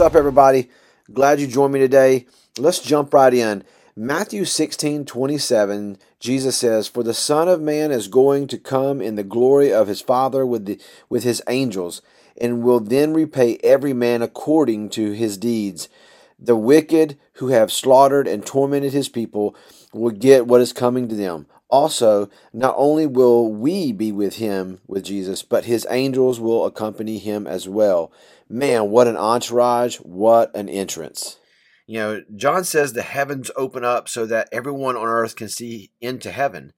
What's up, everybody? Glad you joined me today. Let's jump right in. Matthew 16 27, Jesus says, For the Son of Man is going to come in the glory of his Father with, the, with his angels, and will then repay every man according to his deeds. The wicked who have slaughtered and tormented his people will get what is coming to them. Also, not only will we be with him, with Jesus, but his angels will accompany him as well. Man, what an entourage, what an entrance. You know, John says the heavens open up so that everyone on earth can see into heaven.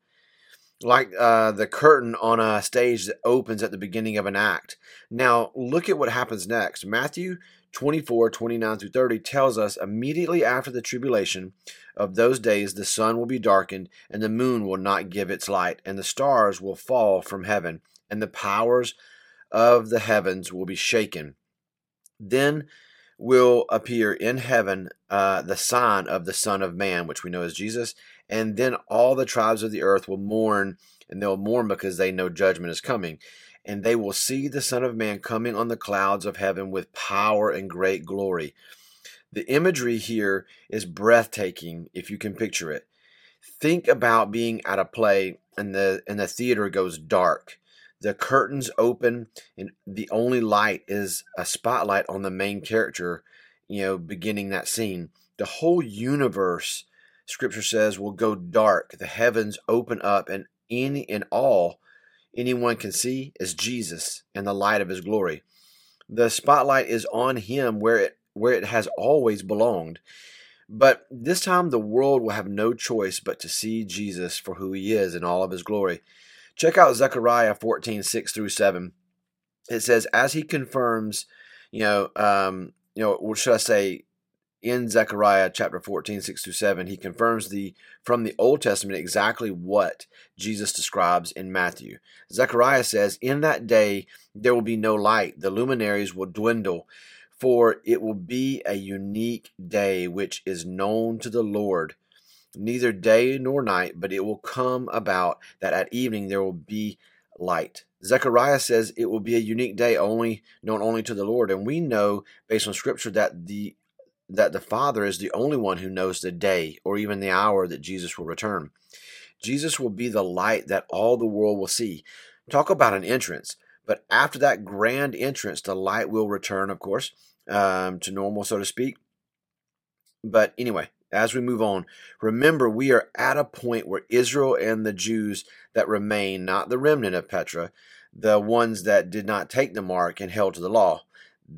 Like uh, the curtain on a stage that opens at the beginning of an act. Now, look at what happens next. Matthew 24, 29 through 30 tells us immediately after the tribulation of those days, the sun will be darkened, and the moon will not give its light, and the stars will fall from heaven, and the powers of the heavens will be shaken. Then will appear in heaven uh, the sign of the Son of Man, which we know as Jesus, and then all the tribes of the earth will mourn, and they'll mourn because they know judgment is coming and they will see the Son of Man coming on the clouds of heaven with power and great glory. The imagery here is breathtaking if you can picture it. Think about being at a play and the and the theater goes dark. The curtains open and the only light is a spotlight on the main character, you know, beginning that scene. The whole universe, scripture says, will go dark. The heavens open up and in and all anyone can see is Jesus and the light of his glory. The spotlight is on him where it where it has always belonged. But this time the world will have no choice but to see Jesus for who he is in all of his glory. Check out Zechariah 14, 6 through 7. It says, as he confirms, you know, um, you know, what should I say, in Zechariah chapter 14, 6 to 7, he confirms the from the Old Testament exactly what Jesus describes in Matthew. Zechariah says, In that day there will be no light, the luminaries will dwindle, for it will be a unique day which is known to the Lord. Neither day nor night, but it will come about that at evening there will be light. Zechariah says it will be a unique day only known only to the Lord. And we know based on scripture that the that the Father is the only one who knows the day or even the hour that Jesus will return. Jesus will be the light that all the world will see. Talk about an entrance. But after that grand entrance, the light will return, of course, um, to normal, so to speak. But anyway, as we move on, remember we are at a point where Israel and the Jews that remain, not the remnant of Petra, the ones that did not take the mark and held to the law,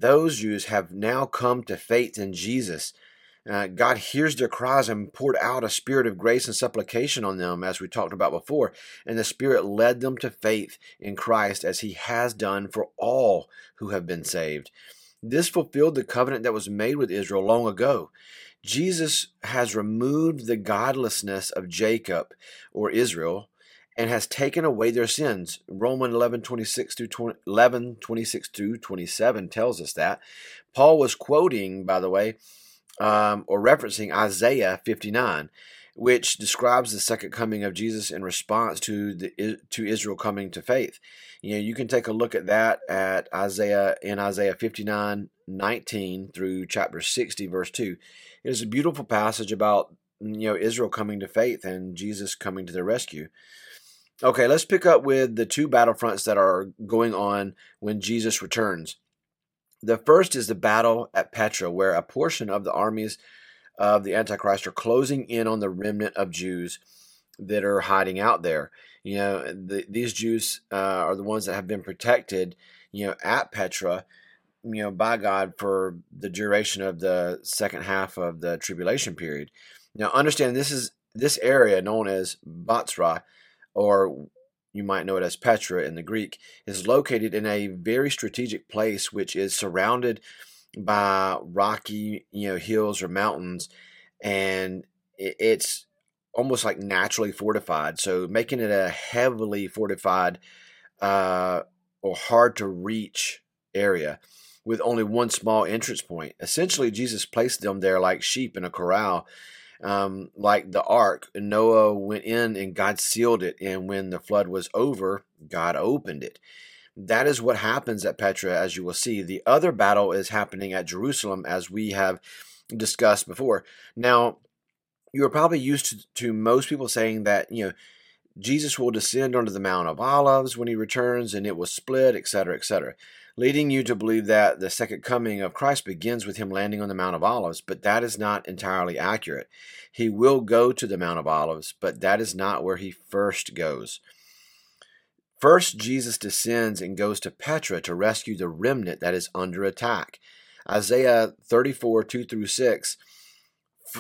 those Jews have now come to faith in Jesus. Uh, God hears their cries and poured out a spirit of grace and supplication on them, as we talked about before. And the Spirit led them to faith in Christ, as He has done for all who have been saved. This fulfilled the covenant that was made with Israel long ago. Jesus has removed the godlessness of Jacob or Israel and has taken away their sins. Romans 11, 26 through 20, 11, 26 through 27 tells us that. Paul was quoting, by the way, um, or referencing Isaiah 59, which describes the second coming of Jesus in response to the to Israel coming to faith. You know, you can take a look at that at Isaiah in Isaiah 59, 19 through chapter 60, verse 2. It is a beautiful passage about you know Israel coming to faith and Jesus coming to their rescue. Okay, let's pick up with the two battlefronts that are going on when Jesus returns. The first is the battle at Petra, where a portion of the armies of the Antichrist are closing in on the remnant of Jews that are hiding out there. You know, the, these Jews uh, are the ones that have been protected, you know, at Petra, you know, by God for the duration of the second half of the tribulation period. Now, understand this is this area known as Bozrah or you might know it as Petra in the Greek, is located in a very strategic place which is surrounded by rocky, you know, hills or mountains, and it's almost like naturally fortified. So making it a heavily fortified uh, or hard to reach area with only one small entrance point. Essentially, Jesus placed them there like sheep in a corral um, like the ark, Noah went in and God sealed it. And when the flood was over, God opened it. That is what happens at Petra, as you will see. The other battle is happening at Jerusalem, as we have discussed before. Now, you are probably used to, to most people saying that, you know, Jesus will descend onto the Mount of Olives when he returns and it will split, etc., etc., leading you to believe that the second coming of Christ begins with him landing on the Mount of Olives, but that is not entirely accurate. He will go to the Mount of Olives, but that is not where he first goes. First, Jesus descends and goes to Petra to rescue the remnant that is under attack. Isaiah 34 2 through 6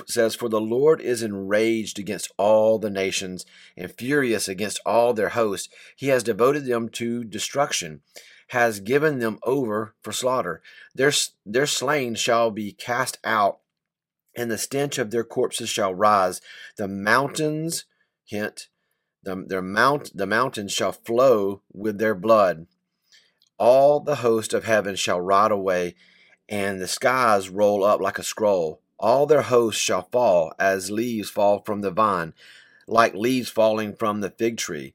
says, For the Lord is enraged against all the nations and furious against all their hosts. He has devoted them to destruction, has given them over for slaughter. Their, their slain shall be cast out, and the stench of their corpses shall rise. The mountains, hint, the, their mount, the mountains shall flow with their blood. All the host of heaven shall rot away, and the skies roll up like a scroll. All their hosts shall fall as leaves fall from the vine, like leaves falling from the fig tree.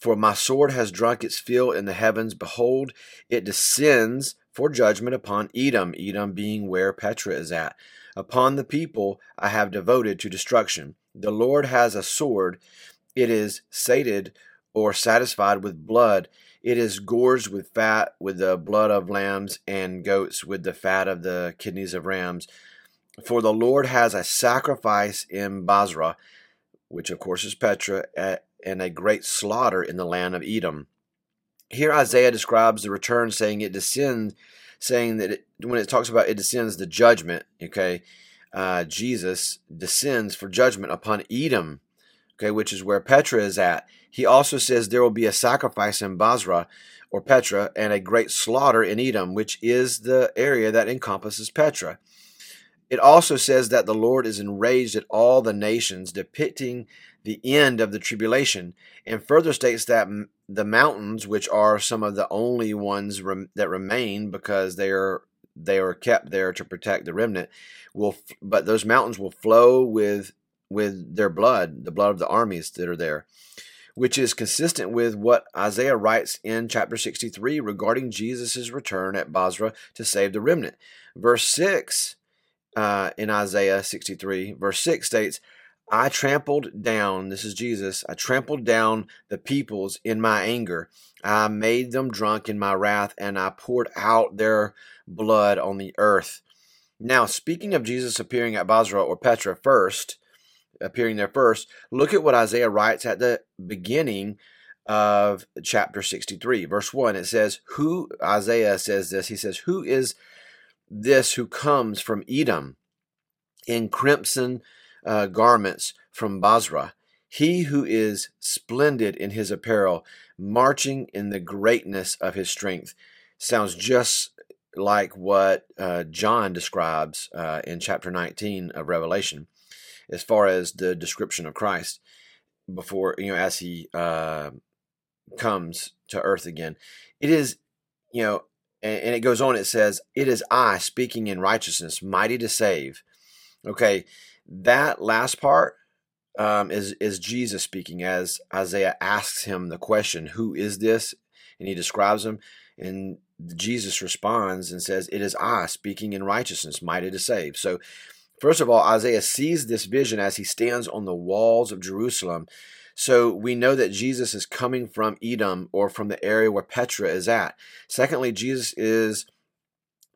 For my sword has drunk its fill in the heavens. Behold, it descends for judgment upon Edom, Edom being where Petra is at. Upon the people I have devoted to destruction. The Lord has a sword. It is sated or satisfied with blood. It is gorged with fat, with the blood of lambs and goats, with the fat of the kidneys of rams. For the Lord has a sacrifice in Bozrah, which of course is Petra, and a great slaughter in the land of Edom. Here Isaiah describes the return, saying it descends, saying that it, when it talks about it descends the judgment, okay, uh, Jesus descends for judgment upon Edom, okay, which is where Petra is at. He also says there will be a sacrifice in Bozrah or Petra and a great slaughter in Edom, which is the area that encompasses Petra. It also says that the Lord is enraged at all the nations, depicting the end of the tribulation, and further states that the mountains, which are some of the only ones rem- that remain because they are they are kept there to protect the remnant, will but those mountains will flow with with their blood, the blood of the armies that are there, which is consistent with what Isaiah writes in chapter 63 regarding Jesus' return at Bozrah to save the remnant. Verse 6 uh, in Isaiah 63, verse 6 states, I trampled down, this is Jesus, I trampled down the peoples in my anger. I made them drunk in my wrath, and I poured out their blood on the earth. Now, speaking of Jesus appearing at Bozrah or Petra first, appearing there first, look at what Isaiah writes at the beginning of chapter 63, verse 1. It says, Who, Isaiah says this, he says, Who is this who comes from Edom in crimson uh, garments from Bozrah, he who is splendid in his apparel, marching in the greatness of his strength. Sounds just like what uh, John describes uh, in chapter 19 of Revelation, as far as the description of Christ before, you know, as he uh, comes to earth again. It is, you know, and, and it goes on, it says, It is I speaking in righteousness, mighty to save. Okay, that last part um, is is Jesus speaking as Isaiah asks him the question, "Who is this?" and he describes him, and Jesus responds and says, "It is I speaking in righteousness, mighty to save." So, first of all, Isaiah sees this vision as he stands on the walls of Jerusalem so we know that Jesus is coming from Edom or from the area where Petra is at. Secondly, Jesus is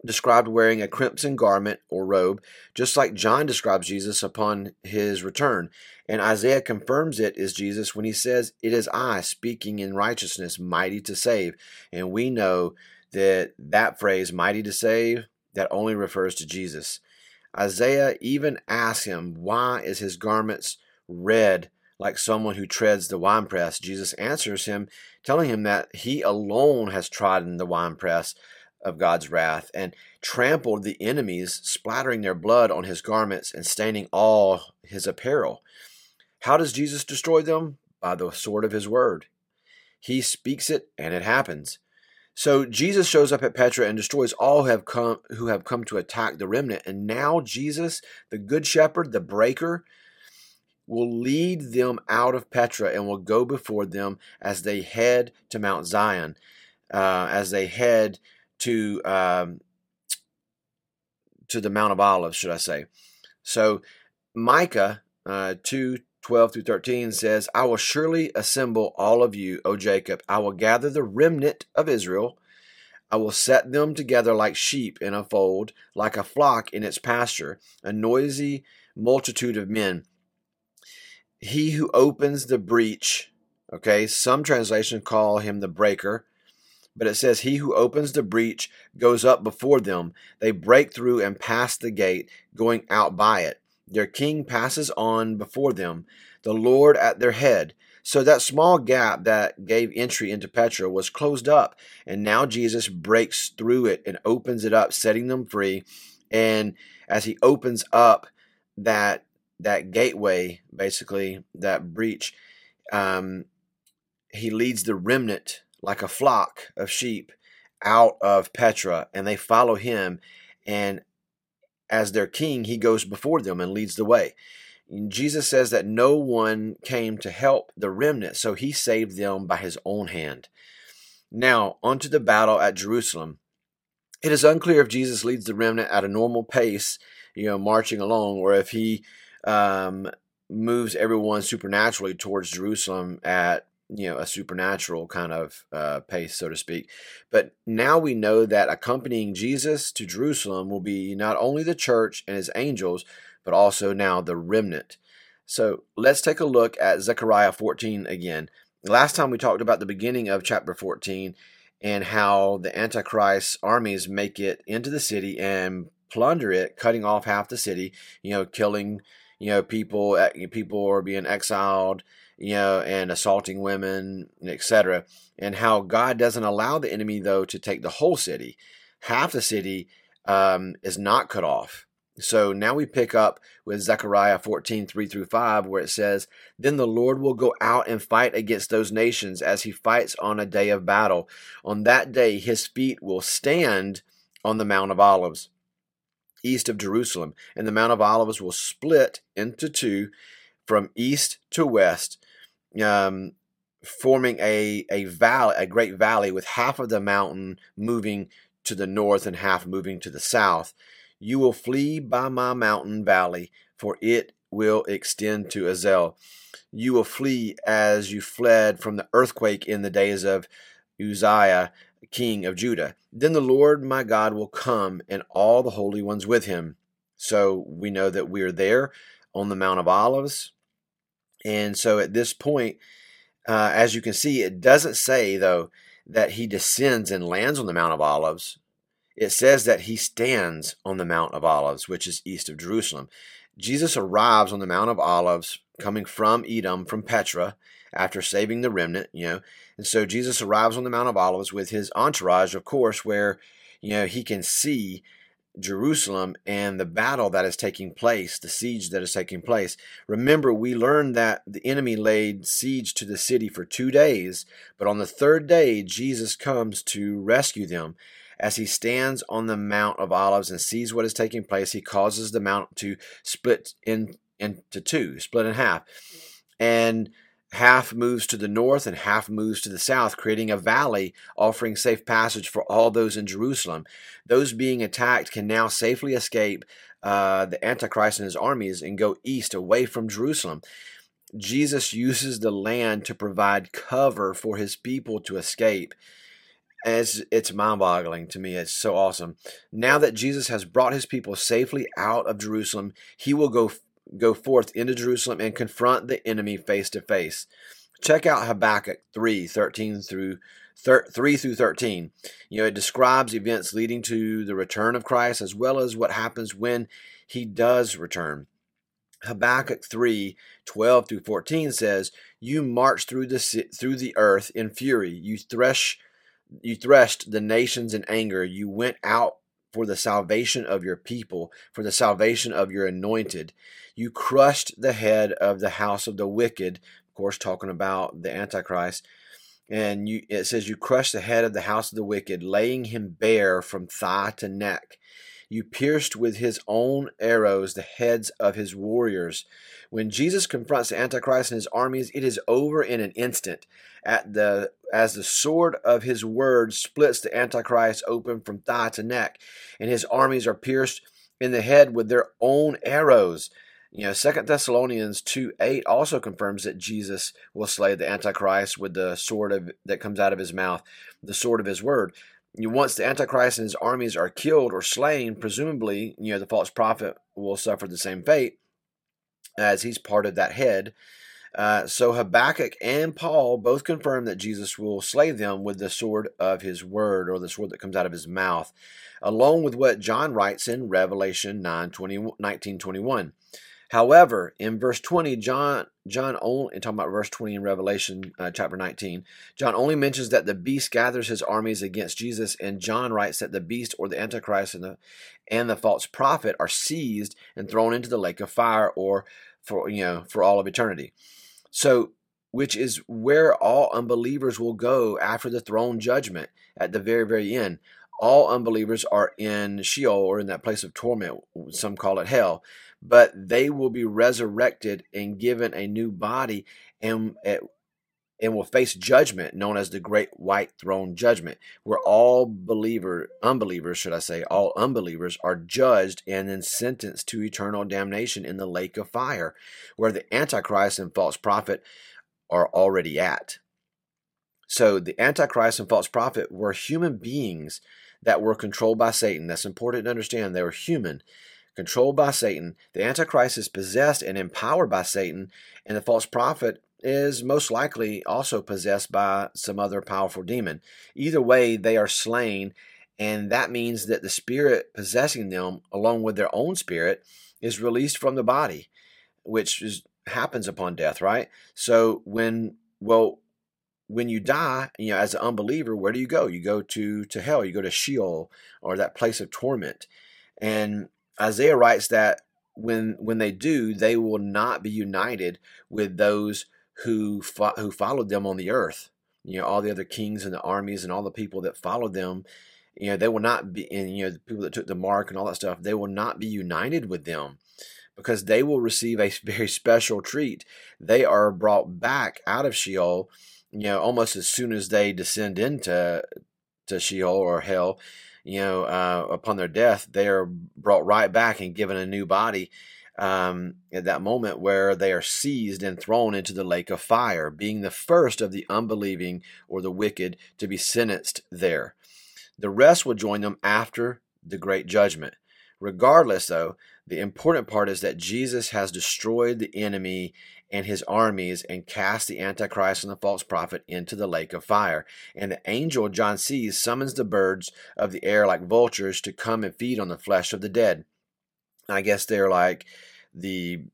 described wearing a crimson garment or robe, just like John describes Jesus upon his return. And Isaiah confirms it is Jesus when he says, It is I speaking in righteousness, mighty to save. And we know that that phrase, mighty to save, that only refers to Jesus. Isaiah even asks him, Why is his garments red like someone who treads the winepress. Jesus answers him, telling him that he alone has trodden the winepress of God's wrath and trampled the enemies, splattering their blood on his garments and staining all his apparel. How does Jesus destroy them? By the sword of his word. He speaks it and it happens. So Jesus shows up at Petra and destroys all who have come who have come to attack the remnant. And now Jesus, the good shepherd, the breaker, will lead them out of Petra and will go before them as they head to Mount Zion. uh, as they head to um, to the Mount of Olives, should I say? So Micah uh, two 12 through 13 says, I will surely assemble all of you, O Jacob. I will gather the remnant of Israel. I will set them together like sheep in a fold, like a flock in its pasture, a noisy multitude of men. He who opens the breach, okay, some translations call him the breaker, but it says, He who opens the breach goes up before them. They break through and pass the gate, going out by it. Their king passes on before them, the Lord at their head. So that small gap that gave entry into Petra was closed up, and now Jesus breaks through it and opens it up, setting them free. And as he opens up that that gateway, basically that breach, um, he leads the remnant like a flock of sheep out of Petra, and they follow him. And as their king, he goes before them and leads the way. Jesus says that no one came to help the remnant, so he saved them by his own hand. Now, onto the battle at Jerusalem. It is unclear if Jesus leads the remnant at a normal pace, you know, marching along, or if he um, moves everyone supernaturally towards Jerusalem at you know a supernatural kind of uh, pace, so to speak. But now we know that accompanying Jesus to Jerusalem will be not only the church and his angels, but also now the remnant. So let's take a look at Zechariah 14 again. Last time we talked about the beginning of chapter 14 and how the Antichrist armies make it into the city and plunder it, cutting off half the city, you know, killing, you know, people, people are being exiled you know, and assaulting women, etc. And how God doesn't allow the enemy, though, to take the whole city. Half the city um, is not cut off. So now we pick up with Zechariah 14, 3 through 5, where it says, Then the Lord will go out and fight against those nations as he fights on a day of battle. On that day, his feet will stand on the Mount of Olives, east of Jerusalem, and the Mount of Olives will split into two from east to west um, forming a a valley, a great valley, with half of the mountain moving to the north and half moving to the south. You will flee by my mountain valley, for it will extend to Azel. You will flee as you fled from the earthquake in the days of Uzziah, king of Judah. Then the Lord my God will come, and all the holy ones with him. So we know that we are there on the Mount of Olives, and so at this point, uh, as you can see, it doesn't say, though, that he descends and lands on the Mount of Olives. It says that he stands on the Mount of Olives, which is east of Jerusalem. Jesus arrives on the Mount of Olives coming from Edom, from Petra, after saving the remnant, you know. And so Jesus arrives on the Mount of Olives with his entourage, of course, where, you know, he can see Jerusalem and the battle that is taking place, the siege that is taking place. Remember, we learned that the enemy laid siege to the city for two days, but on the third day, Jesus comes to rescue them. As he stands on the Mount of Olives and sees what is taking place, he causes the mount to split in, into two, split in half. And half moves to the north and half moves to the south, creating a valley offering safe passage for all those in Jerusalem. Those being attacked can now safely escape uh, the Antichrist and his armies and go east away from Jerusalem. Jesus uses the land to provide cover for his people to escape. It's, it's mind boggling to me. It's so awesome. Now that Jesus has brought his people safely out of Jerusalem, he will go go forth into Jerusalem and confront the enemy face to face. Check out Habakkuk 3 13 through 3 through 13. You know, it describes events leading to the return of Christ as well as what happens when he does return. Habakkuk 3 12 through 14 says, You march through the, through the earth in fury. You thresh you threshed the nations in anger. You went out for the salvation of your people, for the salvation of your anointed. You crushed the head of the house of the wicked, of course, talking about the Antichrist. And you, it says, You crushed the head of the house of the wicked, laying him bare from thigh to neck. You pierced with his own arrows the heads of his warriors. When Jesus confronts the Antichrist and his armies, it is over in an instant. At the as the sword of his word splits the Antichrist open from thigh to neck, and his armies are pierced in the head with their own arrows. You know, Second Thessalonians 2 8 also confirms that Jesus will slay the Antichrist with the sword of, that comes out of his mouth, the sword of his word. Once the Antichrist and his armies are killed or slain, presumably, you know, the false prophet will suffer the same fate as he's part of that head. Uh, so Habakkuk and Paul both confirm that Jesus will slay them with the sword of his word or the sword that comes out of his mouth, along with what John writes in Revelation 9, 20, 19, 21. However, in verse 20, John John only talking about verse 20 in Revelation uh, chapter 19, John only mentions that the beast gathers his armies against Jesus, and John writes that the beast or the Antichrist and the and the false prophet are seized and thrown into the lake of fire or for you know for all of eternity. So which is where all unbelievers will go after the throne judgment at the very, very end. All unbelievers are in Sheol or in that place of torment. Some call it hell but they will be resurrected and given a new body and eh, and will face judgment known as the great white throne judgment where all believer unbelievers should i say all unbelievers are judged and then sentenced to eternal damnation in the lake of fire where the antichrist and false prophet are already at. So the antichrist and false prophet were human beings that were controlled by satan. That's important to understand. They were human controlled by Satan. The Antichrist is possessed and empowered by Satan, and the false prophet is most likely also possessed by some other powerful demon. Either way, they are slain, and that means that the spirit possessing them, along with their own spirit, is released from the body, which is, happens upon death, right? So when well, when you die, you know, as an unbeliever, where do you go? You go to to hell. You go to Sheol or that place of torment, and Isaiah writes that when when they do, they will not be united with those who fo- who followed them on the earth. You know, all the other kings and the armies and all the people that followed them. You know, they will not be, and you know, the people that took the mark and all that stuff. They will not be united with them because they will receive a very special treat. They are brought back out of Sheol, you know, almost as soon as they descend into to Sheol or hell you know, uh, upon their death, they are brought right back and given a new body um, at that moment where they are seized and thrown into the lake of fire, being the first of the unbelieving or the wicked to be sentenced there. The rest will join them after the great judgment. Regardless, though, the important part is that Jesus has destroyed the enemy and his armies and cast the Antichrist and the false prophet into the lake of fire. And the angel John sees summons the birds of the air like vultures to come and feed on the flesh of the dead. I guess they're like the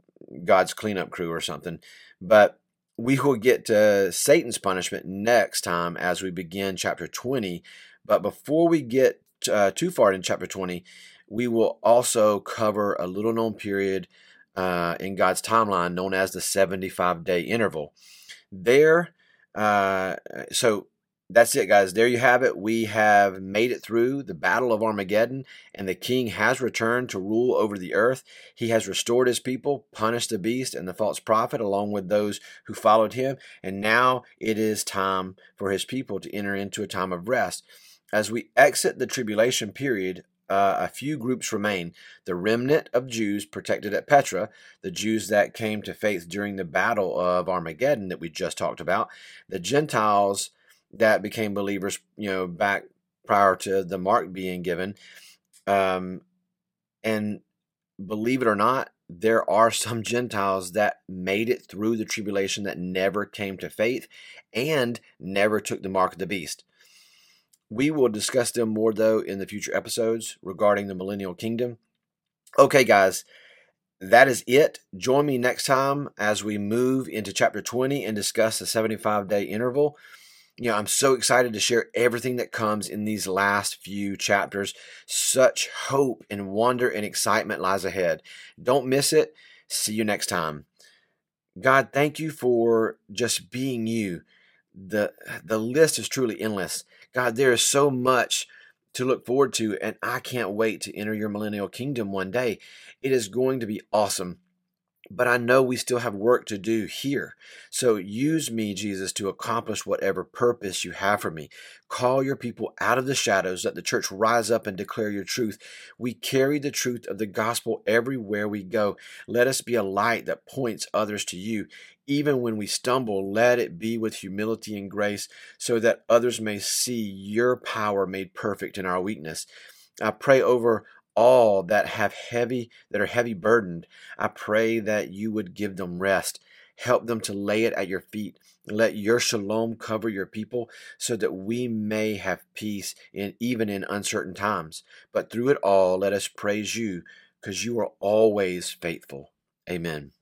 God's cleanup crew or something. But we will get to Satan's punishment next time as we begin chapter 20. But before we get uh, too far in chapter 20, we will also cover a little known period uh, in God's timeline known as the 75 day interval. There, uh, so that's it, guys. There you have it. We have made it through the Battle of Armageddon, and the King has returned to rule over the earth. He has restored his people, punished the beast and the false prophet, along with those who followed him. And now it is time for his people to enter into a time of rest. As we exit the tribulation period uh, a few groups remain the remnant of Jews protected at Petra, the Jews that came to faith during the Battle of Armageddon that we just talked about, the Gentiles that became believers, you know, back prior to the mark being given. Um, and believe it or not, there are some Gentiles that made it through the tribulation that never came to faith and never took the mark of the beast. We will discuss them more, though, in the future episodes regarding the millennial kingdom. Okay, guys, that is it. Join me next time as we move into chapter 20 and discuss the 75 day interval. You know, I'm so excited to share everything that comes in these last few chapters. Such hope and wonder and excitement lies ahead. Don't miss it. See you next time. God, thank you for just being you. The the list is truly endless. God, there is so much to look forward to, and I can't wait to enter your millennial kingdom one day. It is going to be awesome but I know we still have work to do here. So use me, Jesus, to accomplish whatever purpose you have for me. Call your people out of the shadows. Let the church rise up and declare your truth. We carry the truth of the gospel everywhere we go. Let us be a light that points others to you. Even when we stumble, let it be with humility and grace so that others may see your power made perfect in our weakness. I pray over all that have heavy that are heavy burdened i pray that you would give them rest. Help them to lay it at your feet. Let your shalom cover your people so that we may have peace in even in uncertain times. But through it all let us praise you because you are always faithful. Amen